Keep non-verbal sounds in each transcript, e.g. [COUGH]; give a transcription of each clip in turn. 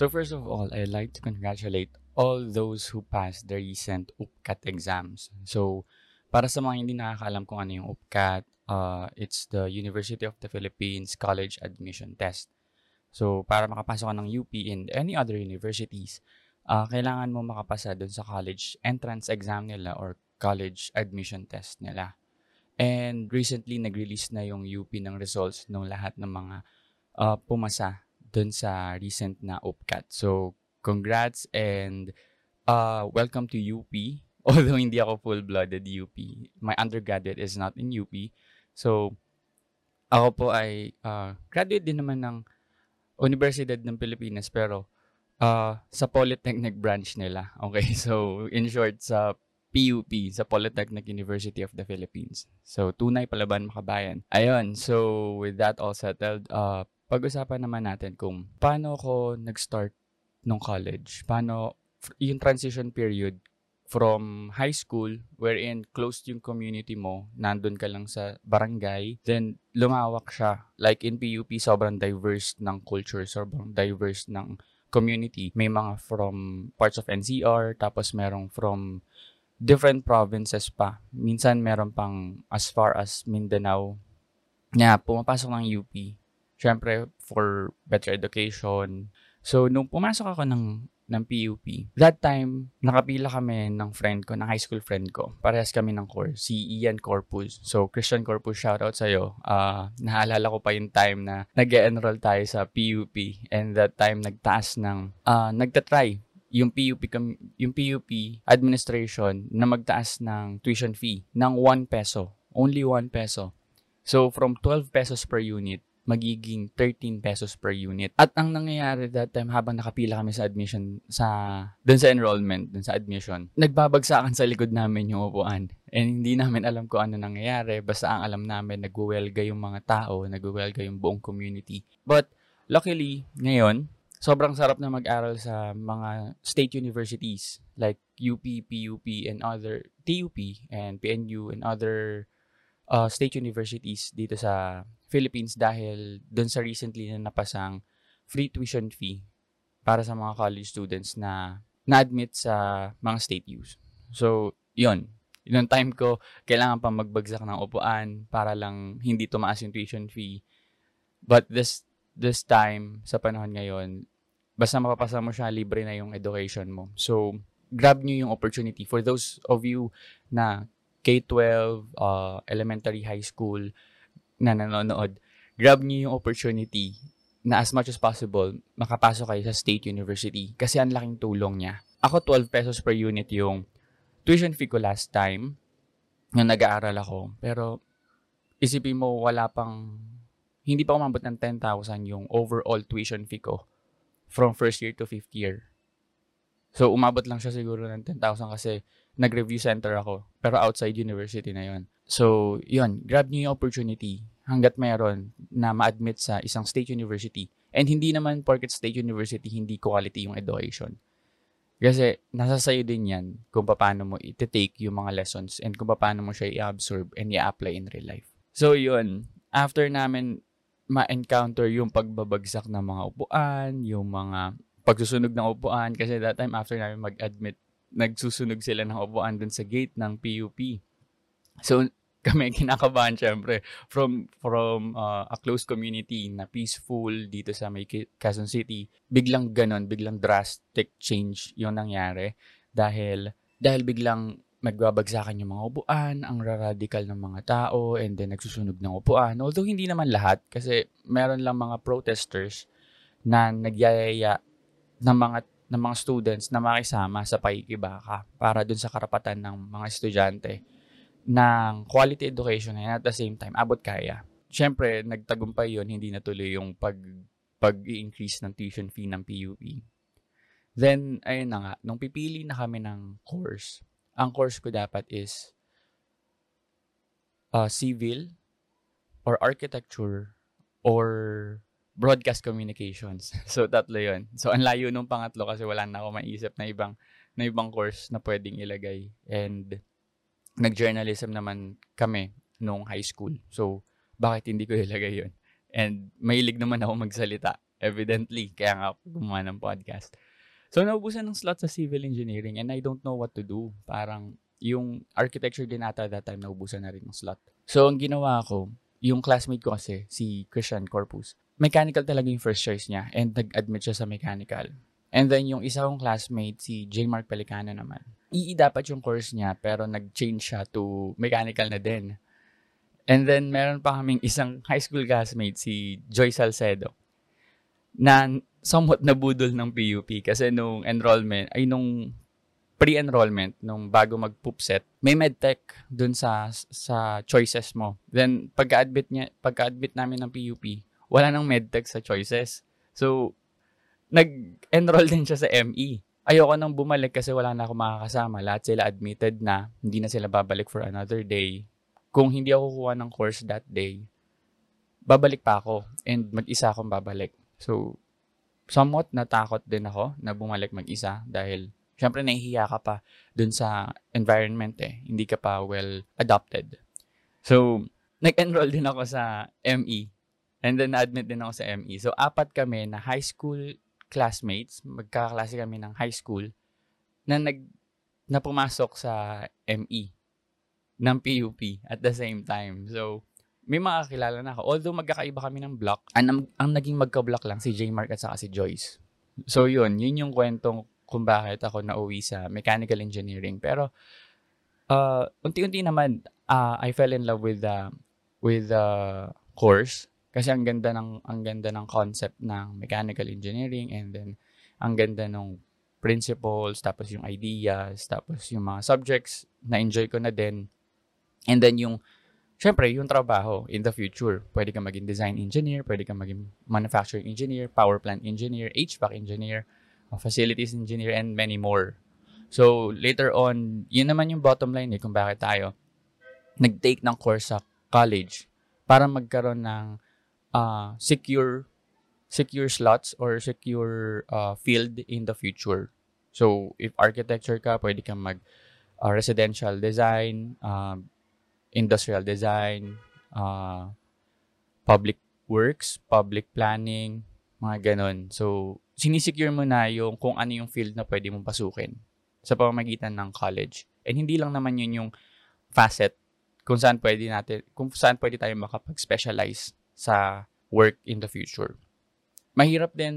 So first of all, I'd like to congratulate all those who passed the recent UPCAT exams. So para sa mga hindi nakakaalam kung ano yung UPCAT, uh, it's the University of the Philippines College Admission Test. So para makapasok ka ng UP and any other universities, uh, kailangan mo makapasa dun sa college entrance exam nila or college admission test nila. And recently, nag-release na yung UP ng results ng lahat ng mga uh, pumasa dun sa recent na UPCAT. So, congrats and uh, welcome to UP. [LAUGHS] Although hindi ako full-blooded UP. My undergraduate is not in UP. So, ako po ay uh, graduate din naman ng Universidad ng Pilipinas pero uh, sa Polytechnic branch nila. [LAUGHS] Okay, so in short, sa PUP sa Polytechnic University of the Philippines. So, tunay palaban makabayan. Ayun, so with that all settled, uh, pag-usapan naman natin kung paano ako nag-start nung college. Paano yung transition period from high school wherein close yung community mo, nandun ka lang sa barangay, then lumawak siya. Like in PUP, sobrang diverse ng culture, sobrang diverse ng community. May mga from parts of NCR, tapos merong from different provinces pa. Minsan meron pang as far as Mindanao na pumapasok ng UP. Siyempre, for better education. So, nung pumasok ako ng, ng PUP, that time, nakapila kami ng friend ko, ng high school friend ko. Parehas kami ng course, si Ian Corpus. So, Christian Corpus, shoutout sa'yo. Uh, naalala ko pa yung time na nag enroll tayo sa PUP. And that time, nagtaas ng, uh, nagtatry yung PUP yung PUP administration na magtaas ng tuition fee ng 1 peso. Only 1 peso. So from 12 pesos per unit magiging 13 pesos per unit. At ang nangyayari that time habang nakapila kami sa admission sa dun sa enrollment, dun sa admission, nagbabagsakan sa likod namin yung upuan. And hindi namin alam kung ano nangyayari. Basta ang alam namin, nagwewelga yung mga tao, nagwewelga yung buong community. But luckily, ngayon, sobrang sarap na mag-aral sa mga state universities like UP, PUP, and other TUP and PNU and other uh, state universities dito sa Philippines dahil doon sa recently na napasang free tuition fee para sa mga college students na na-admit sa mga state use. So, yun. Yun time ko, kailangan pa magbagsak ng upuan para lang hindi tumaas yung tuition fee. But this this time, sa panahon ngayon, basta mapapasa mo siya, libre na yung education mo. So, grab nyo yung opportunity. For those of you na K-12, uh, elementary, high school, na nanonood, grab nyo yung opportunity na as much as possible, makapasok kayo sa state university. Kasi ang laking tulong niya. Ako, 12 pesos per unit yung tuition fee ko last time nung nag-aaral ako. Pero, isipin mo, wala pang, hindi pa umabot ng 10,000 yung overall tuition fee ko from first year to fifth year. So, umabot lang siya siguro ng 10,000 kasi nag-review center ako. Pero outside university na yon. So, yun. Grab niyo yung opportunity hanggat mayroon na ma-admit sa isang state university. And hindi naman porket state university, hindi quality yung education. Kasi nasa sayo din yan kung paano mo iti-take yung mga lessons and kung paano mo siya i-absorb and i-apply in real life. So, yun. After namin ma-encounter yung pagbabagsak ng mga upuan, yung mga pagsusunog ng upuan. Kasi that time, after namin mag-admit, nagsusunog sila ng upuan dun sa gate ng PUP. So, [LAUGHS] kami kinakabahan syempre. From from uh, a close community na peaceful dito sa may Quezon City biglang ganon biglang drastic change yung nangyari. Dahil dahil biglang magbabagsakan yung mga upuan, ang radical ng mga tao, and then nagsusunog ng upuan. Although hindi naman lahat, kasi meron lang mga protesters na nagyayaya ng mga ng mga students na makisama sa paikibaka para dun sa karapatan ng mga estudyante ng quality education and at the same time abot kaya. Siyempre, nagtagumpay yon hindi natuloy yung pag pag-increase ng tuition fee ng PUP. Then, ayun na nga, nung pipili na kami ng course, ang course ko dapat is uh, civil or architecture or broadcast communications. [LAUGHS] so, tatlo yun. So, ang layo nung pangatlo kasi wala na ako maisip na ibang, na ibang course na pwedeng ilagay. And, nag-journalism naman kami nung high school. So, bakit hindi ko ilagay yun? And, mahilig naman ako magsalita. Evidently, kaya nga gumawa ng podcast. So, naubusan ng slot sa civil engineering and I don't know what to do. Parang, yung architecture din ata that time, naubusan na rin ng slot. So, ang ginawa ko, yung classmate ko kasi, si Christian Corpus, mechanical talaga yung first choice niya and nag-admit siya sa mechanical. And then, yung isa kong classmate, si J. Mark Pelicano naman, EE dapat yung course niya pero nag-change siya to mechanical na din. And then, meron pa kaming isang high school classmate, si Joy Salcedo, na somewhat nabudol ng PUP kasi nung enrollment, ay nung pre-enrollment, nung bago mag-poopset, may medtech dun sa sa choices mo. Then, pagka-admit, niya, pagka-admit namin ng PUP, wala nang medtech sa choices. So, nag-enroll din siya sa ME. Ayoko nang bumalik kasi wala na ako makakasama. Lahat sila admitted na, hindi na sila babalik for another day. Kung hindi ako kukuha ng course that day, babalik pa ako and mag-isa akong babalik. So, somewhat natakot din ako na bumalik mag-isa dahil syempre nahihiya ka pa dun sa environment eh. Hindi ka pa well adopted. So, nag-enroll din ako sa ME. And then na-admit din ako sa ME. So, apat kami na high school classmates, magkakaklase kami ng high school, na nag na pumasok sa ME ng PUP at the same time. So, may mga kilala na ako. Although magkakaiba kami ng block, ang, ang naging magka-block lang si J. Mark at saka si Joyce. So yun, yun yung kwentong kung bakit ako nauwi sa mechanical engineering. Pero uh, unti-unti naman uh, I fell in love with the with the course kasi ang ganda ng ang ganda ng concept ng mechanical engineering and then ang ganda ng principles, tapos yung ideas, tapos yung mga subjects na enjoy ko na din. And then yung Siyempre, yung trabaho in the future, pwede kang maging design engineer, pwede kang maging manufacturing engineer, power plant engineer, HVAC engineer, uh, facilities engineer, and many more. So, later on, yun naman yung bottom line eh, kung bakit tayo nag-take ng course sa college para magkaroon ng uh, secure secure slots or secure uh, field in the future. So, if architecture ka, pwede kang mag uh, residential design, uh, industrial design, uh, public works, public planning, mga ganon. So, sinisecure mo na yung kung ano yung field na pwede mong pasukin sa pamamagitan ng college. And hindi lang naman yun yung facet kung saan pwede natin, kung saan pwede tayo makapag-specialize sa work in the future mahirap din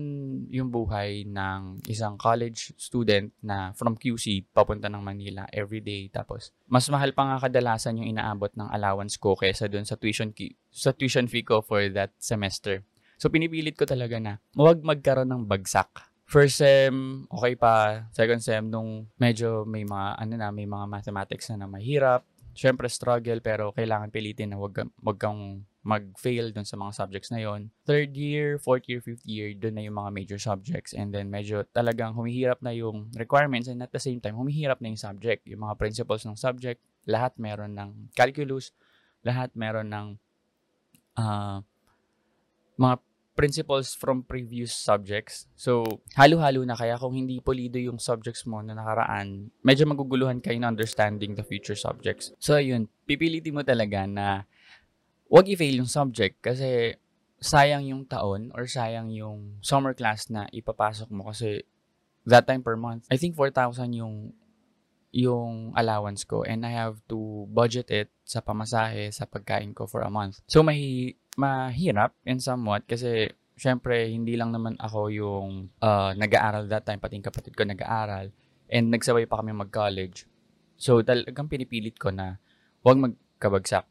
yung buhay ng isang college student na from QC papunta ng Manila every day tapos mas mahal pa nga kadalasan yung inaabot ng allowance ko kaysa dun sa tuition ki- sa tuition fee ko for that semester. So pinipilit ko talaga na huwag magkaroon ng bagsak. First sem, okay pa. Second sem, nung medyo may mga, ano na, may mga mathematics na na mahirap. Siyempre, struggle, pero kailangan pilitin na wag, wag kang mag-fail dun sa mga subjects na yon. Third year, fourth year, fifth year, dun na yung mga major subjects. And then medyo talagang humihirap na yung requirements and at the same time, humihirap na yung subject. Yung mga principles ng subject, lahat meron ng calculus, lahat meron ng uh, mga principles from previous subjects. So, halo-halo na kaya kung hindi polido yung subjects mo na nakaraan, medyo maguguluhan kayo na understanding the future subjects. So, ayun, pipilitin mo talaga na wag i-fail yung subject kasi sayang yung taon or sayang yung summer class na ipapasok mo kasi that time per month, I think 4,000 yung yung allowance ko and I have to budget it sa pamasahe, sa pagkain ko for a month. So, mahi, mahirap in somewhat kasi syempre, hindi lang naman ako yung uh, nag-aaral that time, pati kapatid ko nag-aaral and nagsabay pa kami mag-college. So, talagang pinipilit ko na huwag magkabagsak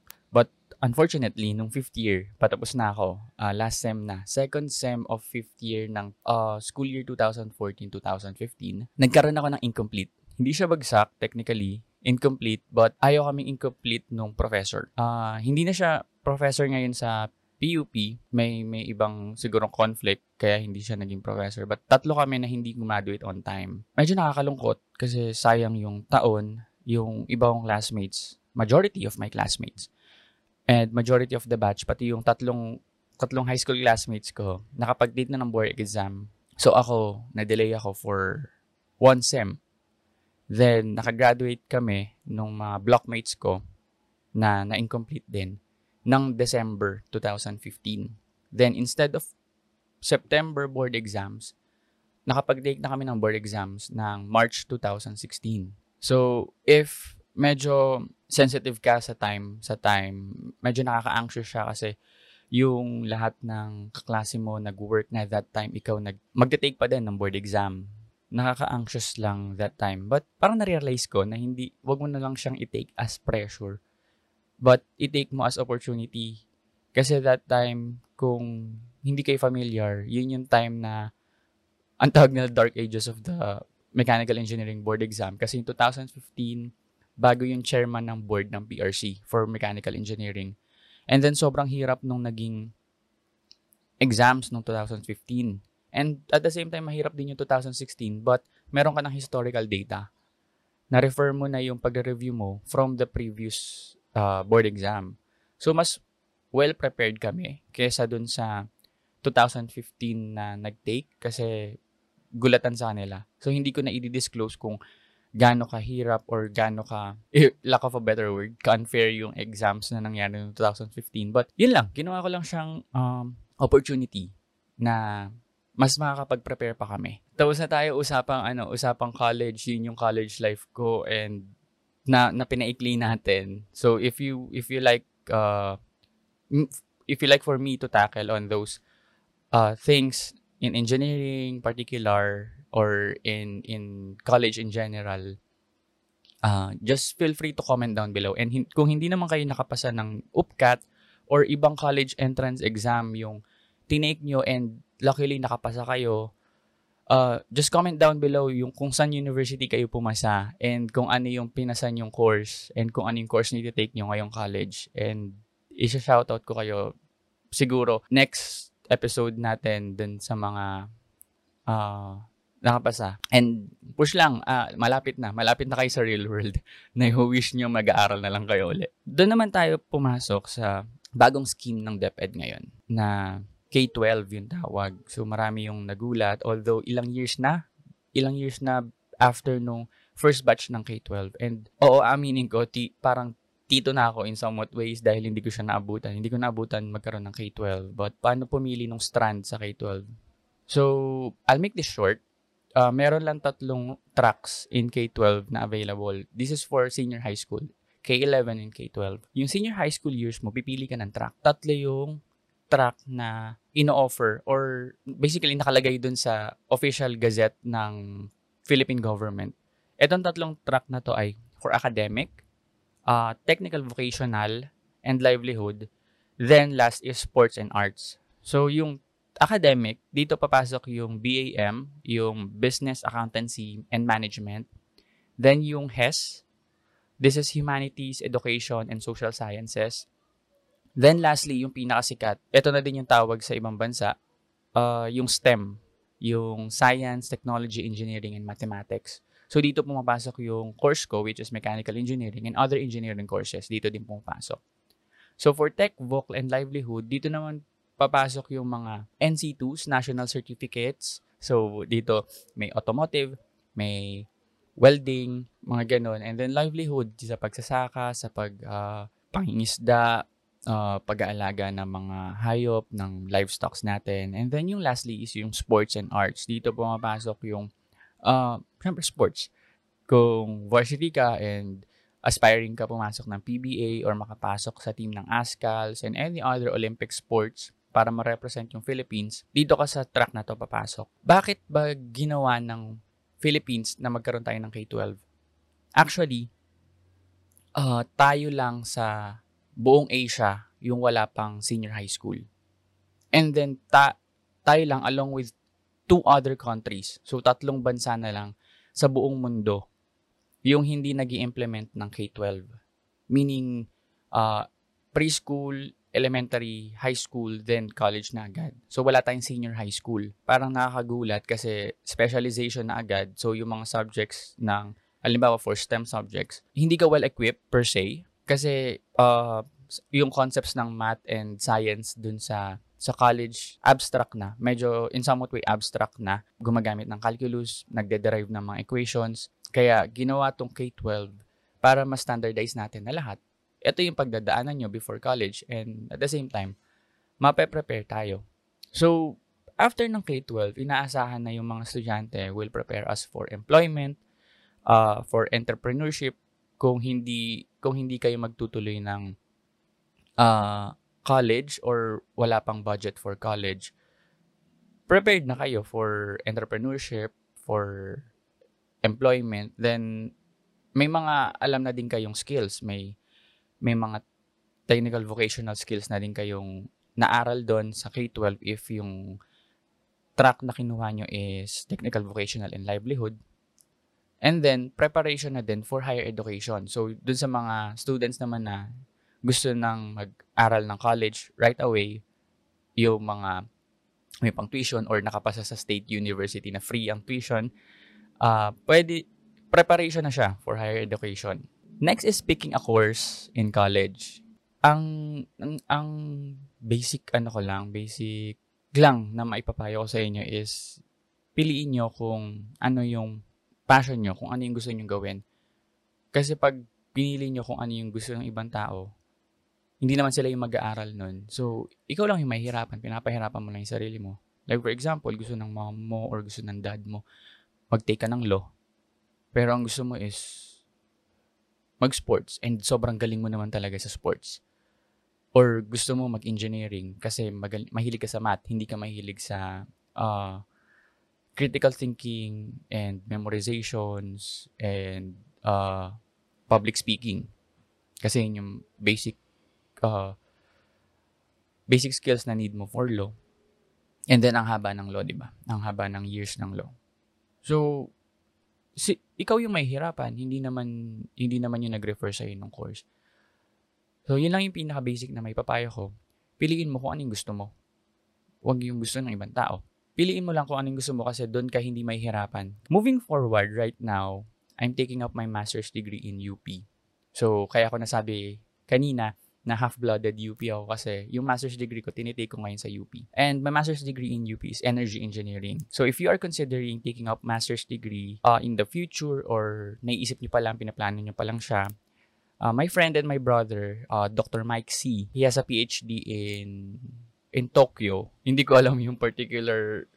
unfortunately, nung fifth year, patapos na ako, uh, last sem na, second sem of fifth year ng uh, school year 2014-2015, nagkaroon ako ng incomplete. Hindi siya bagsak, technically, incomplete, but ayaw kaming incomplete nung professor. Uh, hindi na siya professor ngayon sa PUP, may may ibang sigurong conflict kaya hindi siya naging professor. But tatlo kami na hindi graduate on time. Medyo nakakalungkot kasi sayang yung taon, yung ibang classmates, majority of my classmates And majority of the batch, pati yung tatlong, tatlong high school classmates ko, nakapag-date na ng board exam. So ako, na-delay ako for one sem. Then, nakagraduate kami nung mga blockmates ko na na-incomplete din ng December 2015. Then, instead of September board exams, nakapag-take na kami ng board exams ng March 2016. So, if medyo sensitive ka sa time, sa time, medyo nakaka-anxious siya kasi yung lahat ng kaklase mo nag-work na that time, ikaw nag magte-take pa din ng board exam. Nakaka-anxious lang that time. But parang na-realize ko na hindi, wag mo na lang siyang i-take as pressure. But i-take mo as opportunity. Kasi that time, kung hindi kayo familiar, yun yung time na ang tawag na dark ages of the mechanical engineering board exam. Kasi in 2015, bago yung chairman ng board ng PRC for mechanical engineering. And then sobrang hirap nung naging exams nung 2015. And at the same time, mahirap din yung 2016 but meron ka ng historical data. Na-refer mo na yung pag-review mo from the previous uh, board exam. So, mas well-prepared kami kesa dun sa 2015 na nag-take kasi gulatan sa kanila. So, hindi ko na i-disclose kung gaano kahirap or gaano ka, eh, lack of a better word, ka-unfair yung exams na nangyari noong 2015. But, yun lang. Ginawa ko lang siyang um, opportunity na mas makakapag-prepare pa kami. Tapos na tayo usapang ano, usapang college, yun yung college life ko and na na pinaikli natin. So if you if you like uh if you like for me to tackle on those uh things in engineering particular or in in college in general, uh, just feel free to comment down below. And hin- kung hindi naman kayo nakapasa ng UPCAT or ibang college entrance exam yung tinake nyo and luckily nakapasa kayo, uh, just comment down below yung kung saan university kayo pumasa and kung ano yung pinasan yung course and kung ano yung course na take nyo ngayong college. And isa-shoutout ko kayo siguro next episode natin dun sa mga uh, nakapasa. And push lang, uh, malapit na. Malapit na kayo sa real world [LAUGHS] na wish nyo mag-aaral na lang kayo ulit. Doon naman tayo pumasok sa bagong scheme ng DepEd ngayon na K-12 yung tawag. So marami yung nagulat. Although ilang years na, ilang years na after nung first batch ng K-12. And oo, aminin ko, ti, parang tito na ako in somewhat ways dahil hindi ko siya naabutan. Hindi ko naabutan magkaroon ng K-12. But paano pumili ng strand sa K-12? So, I'll make this short. Uh, meron lang tatlong tracks in K-12 na available. This is for senior high school. K-11 and K-12. Yung senior high school years mo, pipili ka ng track. Tatlo yung track na ino-offer or basically nakalagay dun sa official gazette ng Philippine government. Etong tatlong track na to ay for academic, uh, technical vocational, and livelihood. Then last is sports and arts. So yung academic, dito papasok yung BAM, yung Business Accountancy and Management. Then yung HES, this is Humanities, Education, and Social Sciences. Then lastly, yung pinakasikat, ito na din yung tawag sa ibang bansa, uh, yung STEM, yung Science, Technology, Engineering, and Mathematics. So dito pumapasok yung course ko which is Mechanical Engineering and other engineering courses. Dito din pumapasok. So for Tech, Vocal, and Livelihood, dito naman papasok yung mga NC2s, National Certificates. So dito may automotive, may welding, mga ganon. And then livelihood sa pagsasaka, sa pag uh, pangingisda, uh, pag-aalaga ng mga hayop, ng livestock natin. And then yung lastly is yung sports and arts. Dito pumapasok yung, uh, syempre sports. Kung varsity ka and aspiring ka pumasok ng PBA or makapasok sa team ng ASCALs and any other Olympic sports para ma-represent yung Philippines, dito ka sa track na to papasok. Bakit ba ginawa ng Philippines na magkaroon tayo ng K-12? Actually, uh, tayo lang sa buong Asia yung wala pang senior high school. And then ta tayo lang along with two other countries. So tatlong bansa na lang sa buong mundo yung hindi nag implement ng K-12. Meaning uh, preschool, elementary, high school, then college na agad. So wala tayong senior high school. Parang nakakagulat kasi specialization na agad. So yung mga subjects ng halimbawa for STEM subjects, hindi ka well equipped per se kasi uh, yung concepts ng math and science dun sa sa college, abstract na. Medyo in somewhat way abstract na. Gumagamit ng calculus, nagde-derive ng mga equations. Kaya ginawa tong K-12 para ma-standardize natin na lahat. Ito yung pagdadaanan nyo before college and at the same time, mape-prepare tayo. So, after ng K-12, inaasahan na yung mga estudyante will prepare us for employment, uh, for entrepreneurship, kung hindi kung hindi kayo magtutuloy ng uh, college or wala pang budget for college, prepared na kayo for entrepreneurship, for employment, then may mga alam na din kayong skills, may may mga technical vocational skills na din kayong naaral doon sa K-12 if yung track na kinuha nyo is technical vocational and livelihood. And then, preparation na din for higher education. So, dun sa mga students naman na gusto nang mag-aral ng college right away, yung mga may pang tuition or nakapasa sa state university na free ang tuition, uh, pwede, preparation na siya for higher education. Next is picking a course in college. Ang, ang, ang basic ano ko lang, basic lang na maipapayo ko sa inyo is piliin nyo kung ano yung passion nyo, kung ano yung gusto nyo gawin. Kasi pag pinili nyo kung ano yung gusto ng ibang tao, hindi naman sila yung mag-aaral nun. So, ikaw lang yung mahihirapan. Pinapahirapan mo lang yung sarili mo. Like for example, gusto ng mom mo or gusto ng dad mo, mag-take ka ng law. Pero ang gusto mo is mag-sports and sobrang galing mo naman talaga sa sports. Or gusto mo mag-engineering kasi magal- mahilig ka sa math, hindi ka mahilig sa uh, critical thinking and memorizations and uh, public speaking. Kasi yun yung basic uh, basic skills na need mo for law. And then ang haba ng law, 'di ba? Ang haba ng years ng law. So si ikaw yung may hirapan, hindi naman hindi naman yung nag-refer sa ng course. So yun lang yung pinaka basic na may papayo ko. Piliin mo kung anong gusto mo. Huwag yung gusto ng ibang tao piliin mo lang kung anong gusto mo kasi doon ka hindi may hirapan. Moving forward, right now, I'm taking up my master's degree in UP. So, kaya ako nasabi kanina na half-blooded UP ako kasi yung master's degree ko, tinitake ko ngayon sa UP. And my master's degree in UP is energy engineering. So, if you are considering taking up master's degree uh, in the future or naisip niyo pa lang, pinaplano niyo pa lang siya, uh, my friend and my brother, uh, Dr. Mike C, he has a PhD in in Tokyo. Hindi ko alam yung particular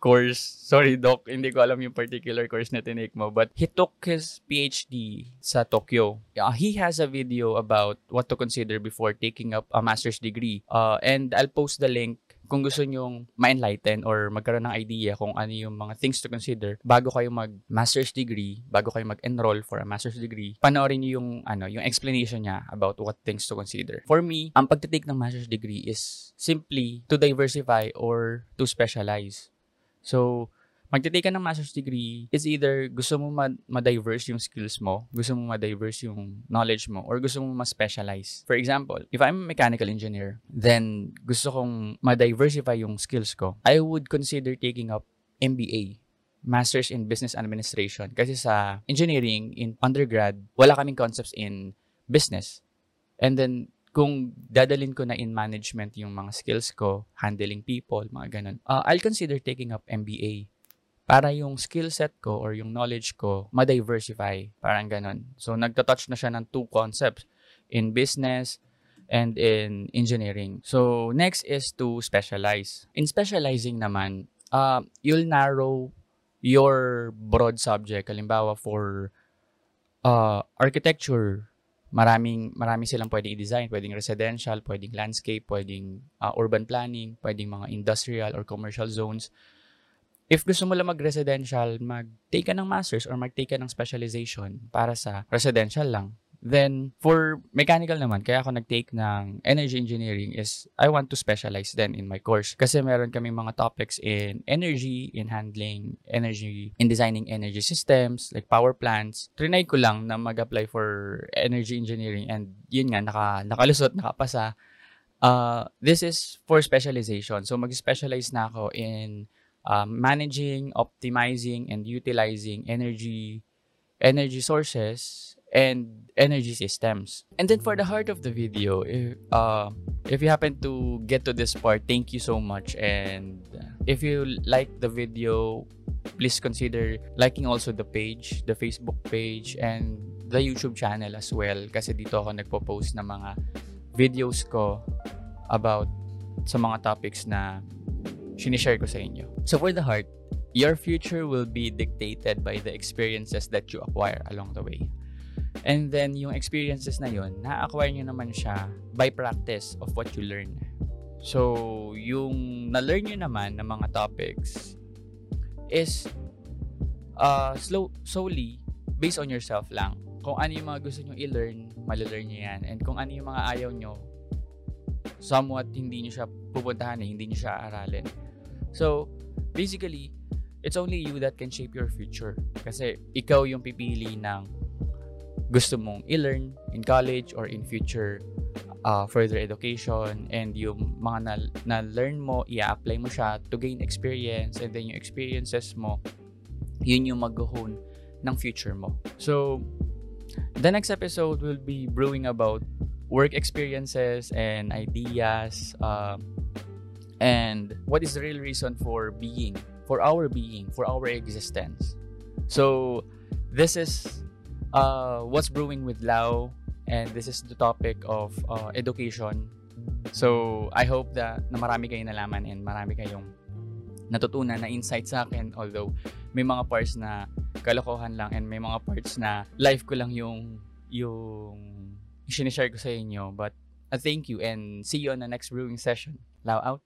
course. [LAUGHS] Sorry, Doc. Hindi ko alam yung particular course na tinake mo. But he took his PhD sa Tokyo. Uh, he has a video about what to consider before taking up a master's degree. Uh, and I'll post the link kung gusto nyong ma-enlighten or magkaroon ng idea kung ano yung mga things to consider bago kayo mag-master's degree, bago kayo mag-enroll for a master's degree, panoorin niyo yung, ano, yung explanation niya about what things to consider. For me, ang pagtitake ng master's degree is simply to diversify or to specialize. So, magte-take ka ng master's degree, it's either gusto mo ma-diverse yung skills mo, gusto mo ma-diverse yung knowledge mo, or gusto mo ma-specialize. For example, if I'm a mechanical engineer, then gusto kong ma-diversify yung skills ko, I would consider taking up MBA, Masters in Business Administration. Kasi sa engineering, in undergrad, wala kaming concepts in business. And then, kung dadalin ko na in management yung mga skills ko, handling people, mga ganun, uh, I'll consider taking up MBA para yung skill set ko or yung knowledge ko ma-diversify. Parang ganun. So, nagtatouch na siya ng two concepts in business and in engineering. So, next is to specialize. In specializing naman, uh, you'll narrow your broad subject. Halimbawa, for uh, architecture, maraming marami silang pwedeng i-design, pwedeng residential, pwedeng landscape, pwedeng uh, urban planning, pwedeng mga industrial or commercial zones. If gusto mo lang mag-residential, mag-take ka ng master's or mag-take ka ng specialization para sa residential lang. Then, for mechanical naman, kaya ako nag-take ng energy engineering is I want to specialize then in my course. Kasi meron kaming mga topics in energy, in handling energy, in designing energy systems, like power plants. Trinay ko lang na mag-apply for energy engineering and yun nga, naka, nakalusot, nakapasa. Uh, this is for specialization. So, mag-specialize na ako in um, managing, optimizing, and utilizing energy energy sources and energy systems. And then for the heart of the video, if, uh, if you happen to get to this part, thank you so much. And if you like the video, please consider liking also the page, the Facebook page, and the YouTube channel as well. Kasi dito ako nagpo-post ng mga videos ko about sa mga topics na sinishare ko sa inyo. So for the heart, your future will be dictated by the experiences that you acquire along the way. And then, yung experiences na yun, na-acquire nyo naman siya by practice of what you learn. So, yung na-learn nyo naman ng mga topics is uh, slow, solely based on yourself lang. Kung ano yung mga gusto nyo i-learn, malalearn nyo yan. And kung ano yung mga ayaw nyo, somewhat hindi nyo siya pupuntahan eh, hindi nyo siya aralin. So, basically, it's only you that can shape your future. Kasi ikaw yung pipili ng gusto mong i-learn in college or in future uh, further education and yung mga na, na-learn mo, i-apply mo siya to gain experience and then yung experiences mo, yun yung mag-hone ng future mo. So, the next episode will be brewing about work experiences and ideas um, and what is the real reason for being, for our being, for our existence. So, this is uh, what's brewing with Lao, and this is the topic of uh, education. So, I hope that na marami kayong nalaman and marami kayong natutunan na insight sa akin although may mga parts na kalokohan lang and may mga parts na life ko lang yung yung sinishare ko sa inyo but uh, thank you and see you on the next brewing session. Lao out.